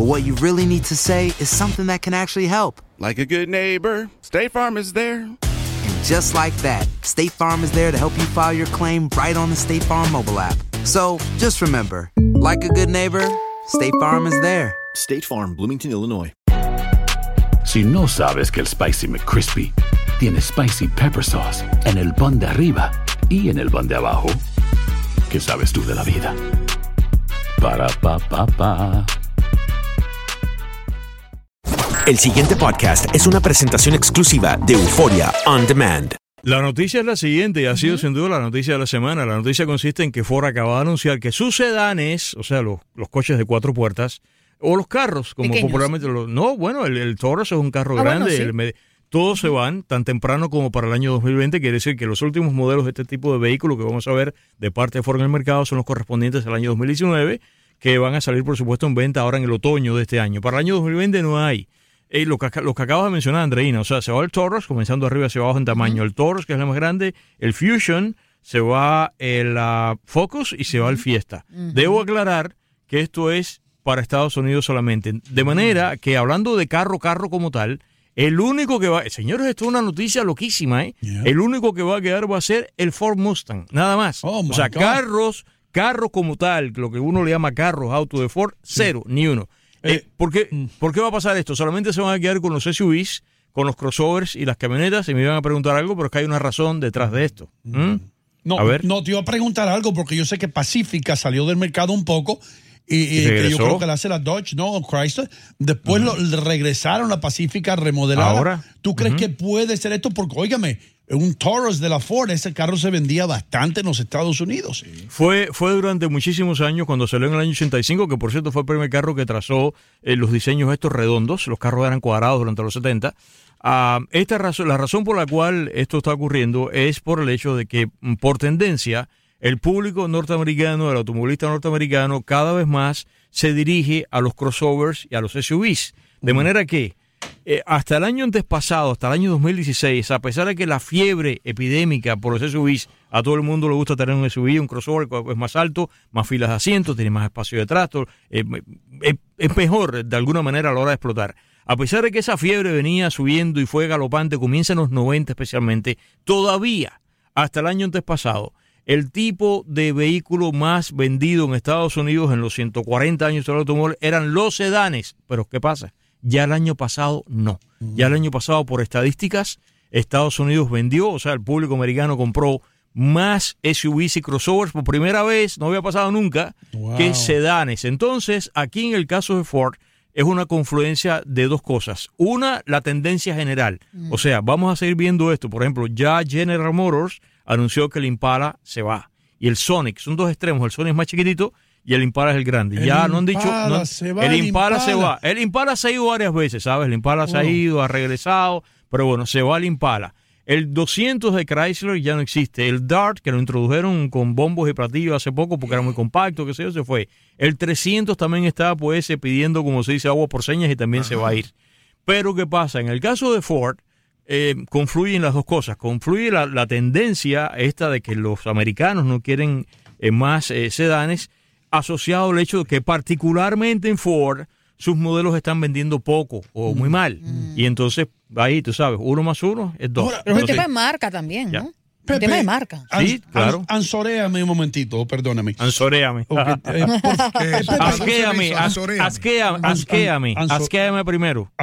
but what you really need to say is something that can actually help. Like a good neighbor, State Farm is there. And just like that, State Farm is there to help you file your claim right on the State Farm mobile app. So just remember, like a good neighbor, State Farm is there. State Farm, Bloomington, Illinois. Si no sabes que el Spicy McCrispy tiene Spicy Pepper Sauce en el pan de arriba y en el pan de abajo, ¿qué sabes tú de la vida? Para, pa, pa, pa. El siguiente podcast es una presentación exclusiva de Euforia On Demand. La noticia es la siguiente y ha sido sin duda la noticia de la semana. La noticia consiste en que Ford acaba de anunciar que sus sedanes, o sea, los, los coches de cuatro puertas, o los carros, como Pequeños. popularmente lo... No, bueno, el, el Taurus es un carro Ah, bueno, grande. sí. el me- todos se van tan temprano como para el año 2020. Quiere decir que los últimos modelos de este tipo de vehículo que vamos a ver de parte de Ford en el mercado son los correspondientes al año 2019, que van a salir, por supuesto, en venta ahora en el otoño de este año. Para el año 2020 no hay. Eh, lo, que, lo que acabas de mencionar, Andreina, o sea, se va el Taurus, comenzando arriba hacia abajo en tamaño. El Taurus, que es el más grande, el Fusion, se va el ah, Focus y se va el Fiesta. Debo aclarar que esto es para Estados Unidos solamente. De manera que hablando de carro, carro como tal, el único que va, señores, esto es una noticia loquísima, ¿eh? El único que va a quedar va a ser el Ford Mustang, nada más. Oh, o sea, God. carros, carros como tal, lo que uno le llama carros, auto de Ford, cero, ni uno. Eh, ¿por, qué, mm. por qué va a pasar esto? Solamente se van a quedar con los SUVs, con los crossovers y las camionetas. Y me iban a preguntar algo, pero es que hay una razón detrás de esto. ¿Mm? No, A ver. no, te iba a preguntar algo porque yo sé que Pacífica salió del mercado un poco y, y que yo creo que la hace la Dodge, ¿no? Chrysler. Después lo, regresaron a Pacífica remodelada. Ahora. ¿Tú crees que puede ser esto? Porque, óigame, un Taurus de la Ford, ese carro se vendía bastante en los Estados Unidos. Fue, fue durante muchísimos años, cuando salió en el año 85, que por cierto fue el primer carro que trazó eh, los diseños estos redondos. Los carros eran cuadrados durante los 70. Ah, esta razón, la razón por la cual esto está ocurriendo es por el hecho de que, mm, por tendencia, el público norteamericano, el automovilista norteamericano, cada vez más se dirige a los crossovers y a los SUVs. De manera que, eh, hasta el año antes pasado, hasta el año 2016, a pesar de que la fiebre epidémica por los SUVs, a todo el mundo le gusta tener un SUV, un crossover es más alto, más filas de asientos, tiene más espacio detrás, eh, eh, es mejor de alguna manera a la hora de explotar. A pesar de que esa fiebre venía subiendo y fue galopante, comienza en los 90 especialmente, todavía, hasta el año antes pasado, el tipo de vehículo más vendido en Estados Unidos en los 140 años del automóvil eran los sedanes. Pero ¿qué pasa? Ya el año pasado no. Ya el año pasado, por estadísticas, Estados Unidos vendió, o sea, el público americano compró más SUVs y crossovers por primera vez, no había pasado nunca, que sedanes. Entonces, aquí en el caso de Ford, es una confluencia de dos cosas. Una, la tendencia general. O sea, vamos a seguir viendo esto. Por ejemplo, ya General Motors anunció que el Impala se va. Y el Sonic, son dos extremos. El Sonic es más chiquitito y el Impala es el grande. El ya no han dicho. No- se va, el Impala se va. El Impala se ha ido varias veces, ¿sabes? El Impala se ha ido, ha regresado. Pero bueno, se va el Impala. El 200 de Chrysler ya no existe. El Dart, que lo introdujeron con bombos y platillos hace poco porque era muy compacto, qué sé yo, se fue. El 300 también está, pues, pidiendo, como se dice, agua por señas y también se va a ir. Pero, ¿qué pasa? En el caso de Ford, eh, confluyen las dos cosas. Confluye la, la tendencia esta de que los americanos no quieren eh, más eh, sedanes, asociado al hecho de que particularmente en Ford sus modelos están vendiendo poco o muy mal. Y entonces, ahí tú sabes, uno más uno es dos. Pero es un Entonces, marca también, ya. ¿no? Pepe, Tema de marca. Sí, claro. ans- Ansoréame un momentito, perdóname. Ansoréame. Ok, eh, Asquéame, asquéame, asquéame, primero.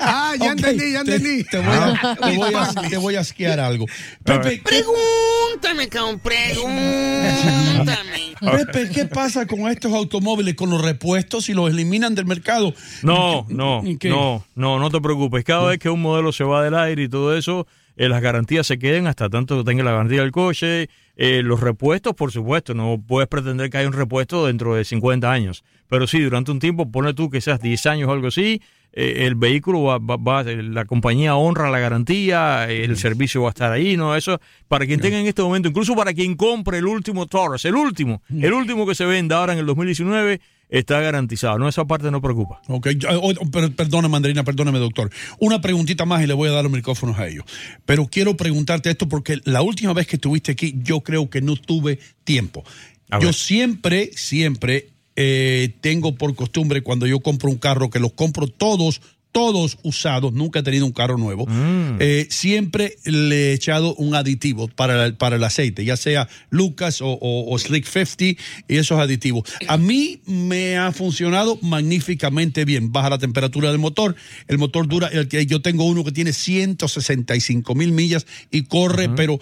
Ah, ya entendí, ya te- entendí. Te, voy a, te voy a- te voy a asquear algo. Pepe, Pregúntame, cabrón, pregúntame. Pepe, ¿qué pasa con estos automóviles, con los repuestos y los eliminan del mercado? No, no, no, no, no te preocupes. Cada vez que un modelo se va del aire y todo eso, eh, las garantías se queden hasta tanto tenga la garantía del coche. Eh, los repuestos, por supuesto, no puedes pretender que haya un repuesto dentro de 50 años. Pero sí, durante un tiempo, pone tú que seas 10 años o algo así, eh, el vehículo va, va- va- la compañía honra la garantía, el servicio va a estar ahí, ¿no? Eso, para quien tenga en este momento, incluso para quien compre el último Taurus, el último, el último que se venda ahora en el 2019, está garantizado. No, esa parte no preocupa. Ok, yo- oh, perdona, Mandarina, perdóname, doctor. Una preguntita más y le voy a dar los micrófonos a ellos. Pero quiero preguntarte esto porque la última vez que estuviste aquí, yo creo que no tuve tiempo. Yo siempre, siempre eh, tengo por costumbre cuando yo compro un carro, que los compro todos, todos usados, nunca he tenido un carro nuevo, eh, siempre le he echado un aditivo para, el- para el aceite, ya sea Lucas o, o- o Slick 50 y esos aditivos. A mí me ha funcionado magníficamente bien. Baja la temperatura del motor, el motor dura, el que yo tengo uno que tiene 165 mil millas y corre, pero,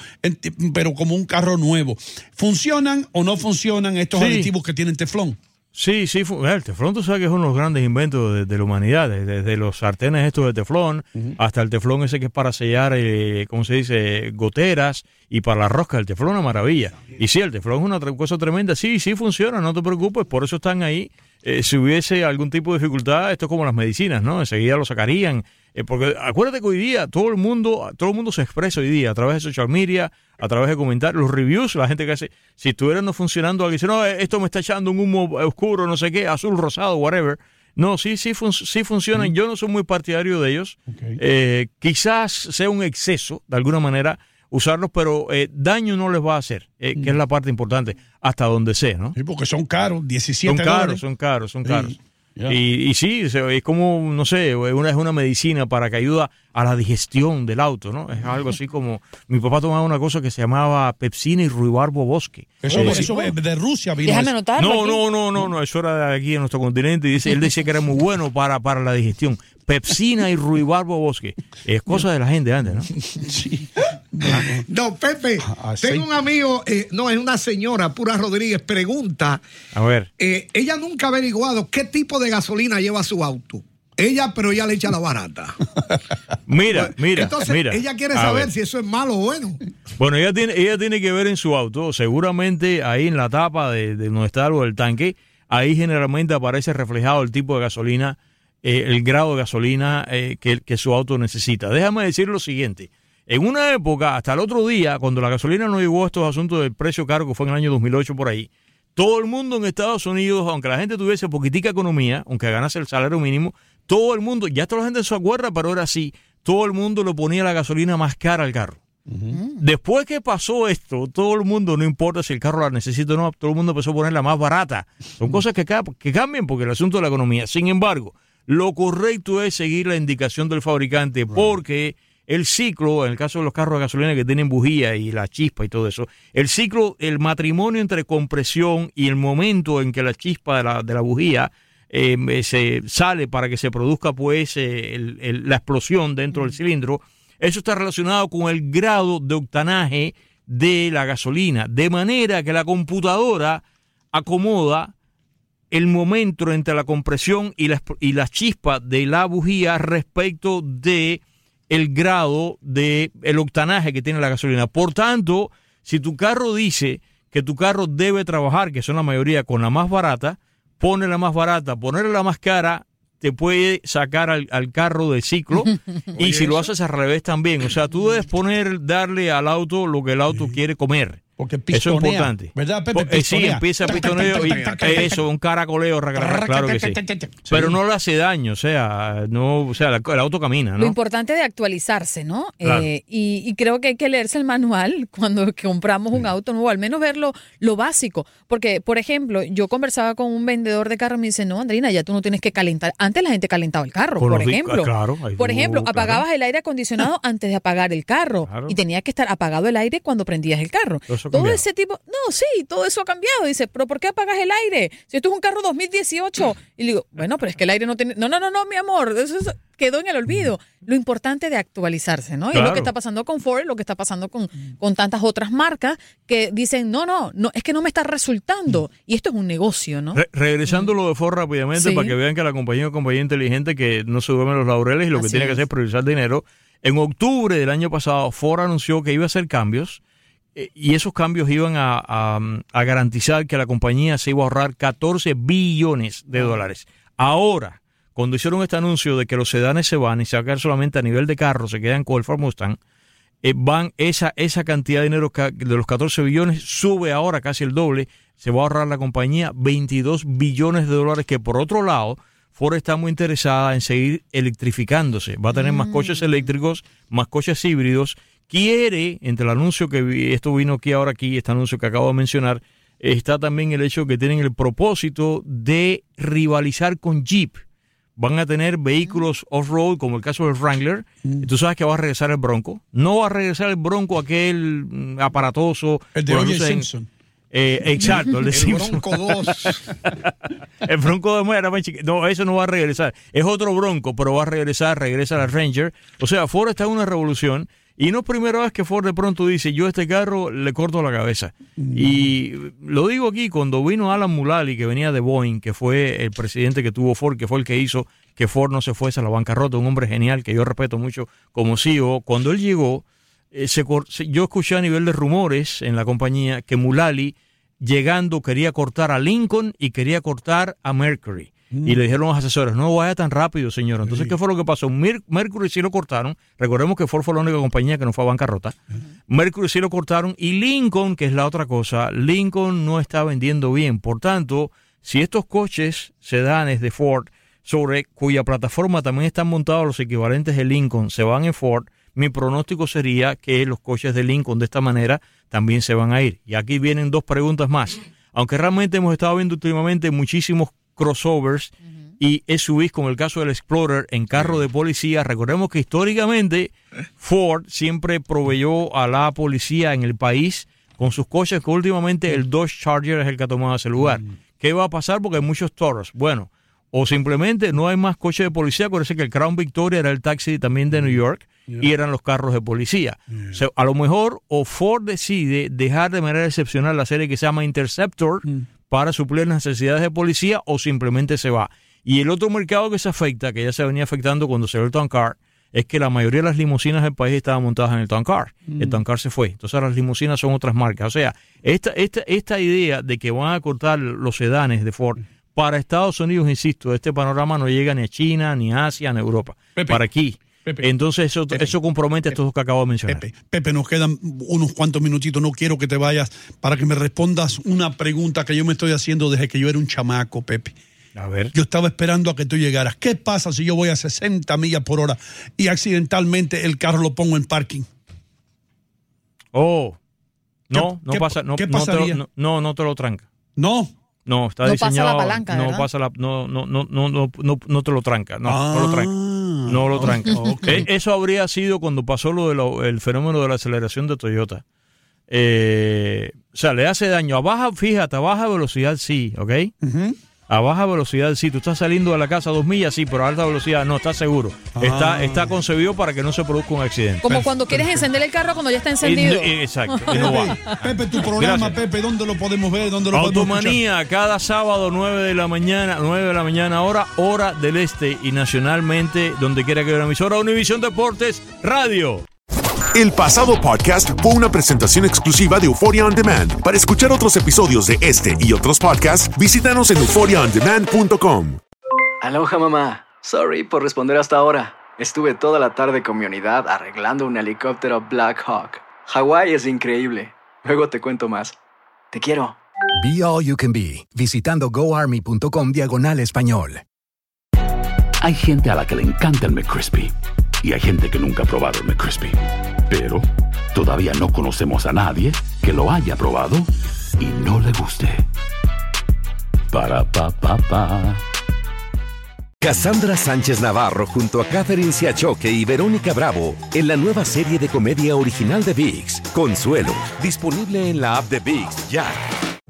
pero como un carro nuevo. ¿Funcionan o no funcionan estos Sí. aditivos que tienen teflón? Sí, sí, fu- el teflón tú sabes que es uno de los grandes inventos de, de la humanidad, desde, los sartenes estos de teflón hasta el teflón ese que es para sellar, eh, ¿cómo se dice?, goteras y para la rosca, el teflón es una maravilla. Y sí, el teflón es una cosa tremenda, sí, sí funciona, no te preocupes, por eso están ahí. Eh, si hubiese algún tipo de dificultad, esto es como las medicinas, ¿no? Enseguida lo sacarían. Eh, porque acuérdate que hoy día todo el mundo, todo el mundo se expresa hoy día a través de social media, a través de comentarios, los reviews, la gente que hace, si estuviera no funcionando, alguien dice, no, eh, esto me está echando un humo oscuro, no sé qué, azul, rosado, whatever. No, sí, sí, fun- sí funcionan. Yo no soy muy partidario de ellos. Eh, quizás sea un exceso, de alguna manera, usarlos, pero eh, daño no les va a hacer, eh, que es la parte importante, hasta donde sea, ¿no? Sí, porque son caros, 17 Son caros, dólares. son caros, son Sí, caros. Y, y sí, se- es como, no sé, una, es una medicina para que ayuda a la digestión del auto, ¿no? Es algo así como, mi papá tomaba una cosa que se llamaba pepsina y ruibarbo bosque. Eso, Eh, eso es de Rusia vino. Déjame eso. anotarlo. no, aquí. no, no, no, no, eso era de aquí en nuestro continente y dice, él decía que era muy bueno para, para la digestión. Pepsina y ruibarbo bosque. Es cosa de la gente antes, ¿no? Sí. No, Pepe, Aceite. tengo un amigo, eh, no, es una señora, Pura Rodríguez, pregunta, A ver. eh, ella nunca ha averiguado qué tipo de gasolina lleva su auto. Ella, pero ella le echa la barata. Mira, mira, Entonces, mira. ella quiere saber ver. si eso es malo o bueno. Bueno, ella tiene, ella tiene que ver en su auto, seguramente ahí en la tapa de, de donde está algo del tanque, ahí generalmente aparece reflejado el tipo de gasolina, eh, el grado de gasolina eh, que, que su auto necesita. Déjame decir lo siguiente. En una época, hasta el otro día, cuando la gasolina no llegó a estos asuntos del precio caro, que fue en el año 2008 por ahí, todo el mundo en Estados Unidos, aunque la gente tuviese poquitica economía, aunque ganase el salario mínimo, todo el mundo, ya toda la gente se acuerda, pero ahora sí, todo el mundo le ponía la gasolina más cara al carro. Después que pasó esto, todo el mundo, no importa si el carro la necesita o no, todo el mundo empezó a ponerla más barata. Son cosas que cambian porque el asunto de la economía. Sin embargo, lo correcto es seguir la indicación del fabricante porque el ciclo, en el caso de los carros de gasolina que tienen bujía y la chispa y todo eso, el ciclo, el matrimonio entre compresión y el momento en que la chispa de la, de la bujía eh, se sale para que se produzca pues eh, el- el- la explosión dentro del cilindro, eso está relacionado con el grado de octanaje de la gasolina, de manera que la computadora acomoda el momento entre la compresión y la, y la chispa de la bujía respecto de el grado de el octanaje que tiene la gasolina. Por tanto, si tu carro dice que tu carro debe trabajar, que son la mayoría con la más barata, pone la más barata, ponerle la más cara te puede sacar al, al carro de ciclo. Y si lo haces al revés también, o sea, tú debes poner darle al auto lo que el auto quiere comer. Porque Eso pistonea, es importante. ¿Verdad, Pepe? Po- eh, sí, empieza pistoneo y eso, un caracoleo, claro que sí. Pero no le hace daño, o sea, no, o sea, el auto camina, Lo ¿no? importante de actualizarse, ¿no? Claro. Eh, y, y creo que hay que leerse el manual cuando compramos un auto nuevo, al menos ver lo, lo básico. Porque, por ejemplo, yo conversaba con un vendedor de carro y me dice, no, Andrina, ya tú no tienes que calentar. Antes la gente calentaba el carro, por ejemplo. claro, ahí por tú, ejemplo, claro. apagabas el aire acondicionado antes de apagar el carro. Claro. Y tenía que estar apagado el aire cuando prendías el carro. Eso ha Todo ese tipo, no, sí, todo eso ha cambiado. Dice, pero ¿por qué apagas el aire? Si esto es un carro 2018. Y le digo, bueno, pero es que el aire no tiene... No, no, no, no, mi amor, eso es- quedó en el olvido. Lo importante de actualizarse, ¿no? Y lo que está pasando con Ford, lo que está pasando con, con tantas otras marcas que dicen, no, no, no, es que no me está resultando. Y esto es un negocio, ¿no? Re- regresando lo de Ford rápidamente Sí. para que vean que la compañía es una compañía inteligente que no se duerme los laureles y lo que tiene que hacer es priorizar dinero. En octubre del año pasado, Ford anunció que iba a hacer cambios y esos cambios iban a, a- a garantizar que la compañía se iba a ahorrar 14 billones de dólares. Ahora, cuando hicieron este anuncio de que los sedanes se van y se va a quedar solamente a nivel de carro, se quedan con el Ford Mustang, eh, van esa, esa cantidad de dinero de los 14 billones sube ahora casi el doble, se va a ahorrar la compañía 22 billones de dólares que por otro lado Ford está muy interesada en seguir electrificándose, va a tener más coches eléctricos, más coches híbridos, quiere, entre el anuncio que vi- esto vino aquí ahora aquí, este anuncio que acabo de mencionar, está también el hecho que tienen el propósito de rivalizar con Jeep van a tener vehículos off-road, como el caso del Wrangler. Tú sabes que va a regresar el Bronco. No va a regresar el Bronco aquel mm, aparatoso. El de O.J. Simpson. Eh, exacto, el de El Simpson. Bronco 2. el Bronco de era más chiquito. No, eso no va a regresar. Es otro Bronco, pero va a regresar, regresa la Ranger. O sea, Ford está en una revolución. Y no es primera vez que Ford de pronto dice, yo a este carro le corto la cabeza. Y lo digo aquí, cuando vino Alan Mulally, que venía de Boeing, que fue el presidente que tuvo Ford, que fue el que hizo que Ford no se fuese a la bancarrota, un hombre genial que yo respeto mucho como CEO, cuando él llegó, eh, se yo escuché a nivel de rumores en la compañía que Mulally llegando quería cortar a Lincoln y quería cortar a Mercury. Y le dijeron los asesores, no vaya tan rápido, señor. Entonces, ¿qué fue lo que pasó? Mer- Mercury sí lo cortaron. Recordemos que Ford fue la única compañía que no fue a bancarrota. Mercury sí lo cortaron. Y Lincoln, que es la otra cosa, Lincoln no está vendiendo bien. Por tanto, si estos coches sedanes de Ford, sobre cuya plataforma también están montados los equivalentes de Lincoln, se van en Ford, mi pronóstico sería que los coches de Lincoln de esta manera también se van a ir. Y aquí vienen dos preguntas más. Aunque realmente hemos estado viendo últimamente muchísimos crossovers y SUVs, como el caso del Explorer, en carro de policía, recordemos que históricamente Ford siempre proveyó a la policía en el país con sus coches, que últimamente el Dodge Charger es el que ha tomado ese lugar. ¿Qué va a pasar? Porque hay muchos toros. Bueno, o simplemente no hay más coches de policía. Acuérdense que el Crown Victoria era el taxi también de New York y eran los carros de policía. O sea, a lo mejor o Ford decide dejar de manera excepcional la serie que se llama Interceptor para suplir las necesidades de policía o simplemente se va. Y el otro mercado que se afecta, que ya se venía afectando cuando se ve el Town Car, es que la mayoría de las limusinas del país estaban montadas en el Town Car. El Town Car se fue. Entonces ahora las limusinas son otras marcas. O sea, esta, esta, esta idea de que van a cortar los sedanes de Ford para Estados Unidos, insisto, este panorama no llega ni a China, ni a Asia, ni a Europa. Pepe. Para aquí. Pepe. Entonces eso, eso compromete a estos dos que acabo de mencionar. Pepe, Pepe, nos quedan unos cuantos minutitos. No quiero que te vayas para que me respondas una pregunta que yo me estoy haciendo desde que yo era un chamaco, Pepe. A ver. Yo estaba esperando a que tú llegaras. ¿Qué pasa si yo voy a 60 millas por hora y accidentalmente el carro lo pongo en parking? Oh. No, ¿Qué- no qué- pasa, no, qué no te lo- no, no, no te lo tranca. No. No, está No pasa la diseñado. palanca, no ¿verdad? pasa la, no, no, no, no, no, no, no te lo tranca. No, no lo tranca. No lo tranca. ok. Eh, Eso habría sido cuando pasó lo del fenómeno de la aceleración de Toyota. Eh, o sea, le hace daño. A baja, fíjate, a baja velocidad sí, ¿ok? A baja velocidad sí. Tú estás saliendo de la casa a dos millas, sí, pero a alta velocidad no, estás seguro. Está, Ah. está concebido para que no se produzca un accidente. Como cuando quieres encender el carro cuando ya está encendido. y- exacto. y no va. Pepe, tu programa, Gracias. Pepe, ¿dónde lo podemos ver? ¿Dónde lo podemos escuchar? Automanía, cada sábado 9 de la mañana, 9 de la mañana hora, hora del este y nacionalmente, donde quiera que haya una emisora, Univisión Deportes Radio. El pasado podcast fue una presentación exclusiva de Euphoria On Demand. Para escuchar otros episodios de este y otros podcasts, visítanos en euphoriaondemand.com. Aloha mamá. Sorry por responder hasta ahora. Estuve toda la tarde con mi unidad arreglando un helicóptero Black Hawk. Hawái es increíble. Luego te cuento más. Te quiero. Be All You Can Be, visitando goarmy.com diagonal español. Hay gente a la que le encanta el McCrispy y hay gente que nunca ha probado el McCrispy. Pero todavía no conocemos a nadie que lo haya probado y no le guste. Para pa pa pa. Cassandra Sánchez Navarro junto a Catherine Siachoque y Verónica Bravo en la nueva serie de comedia original de VIX, Consuelo, disponible en la app de VIX ya.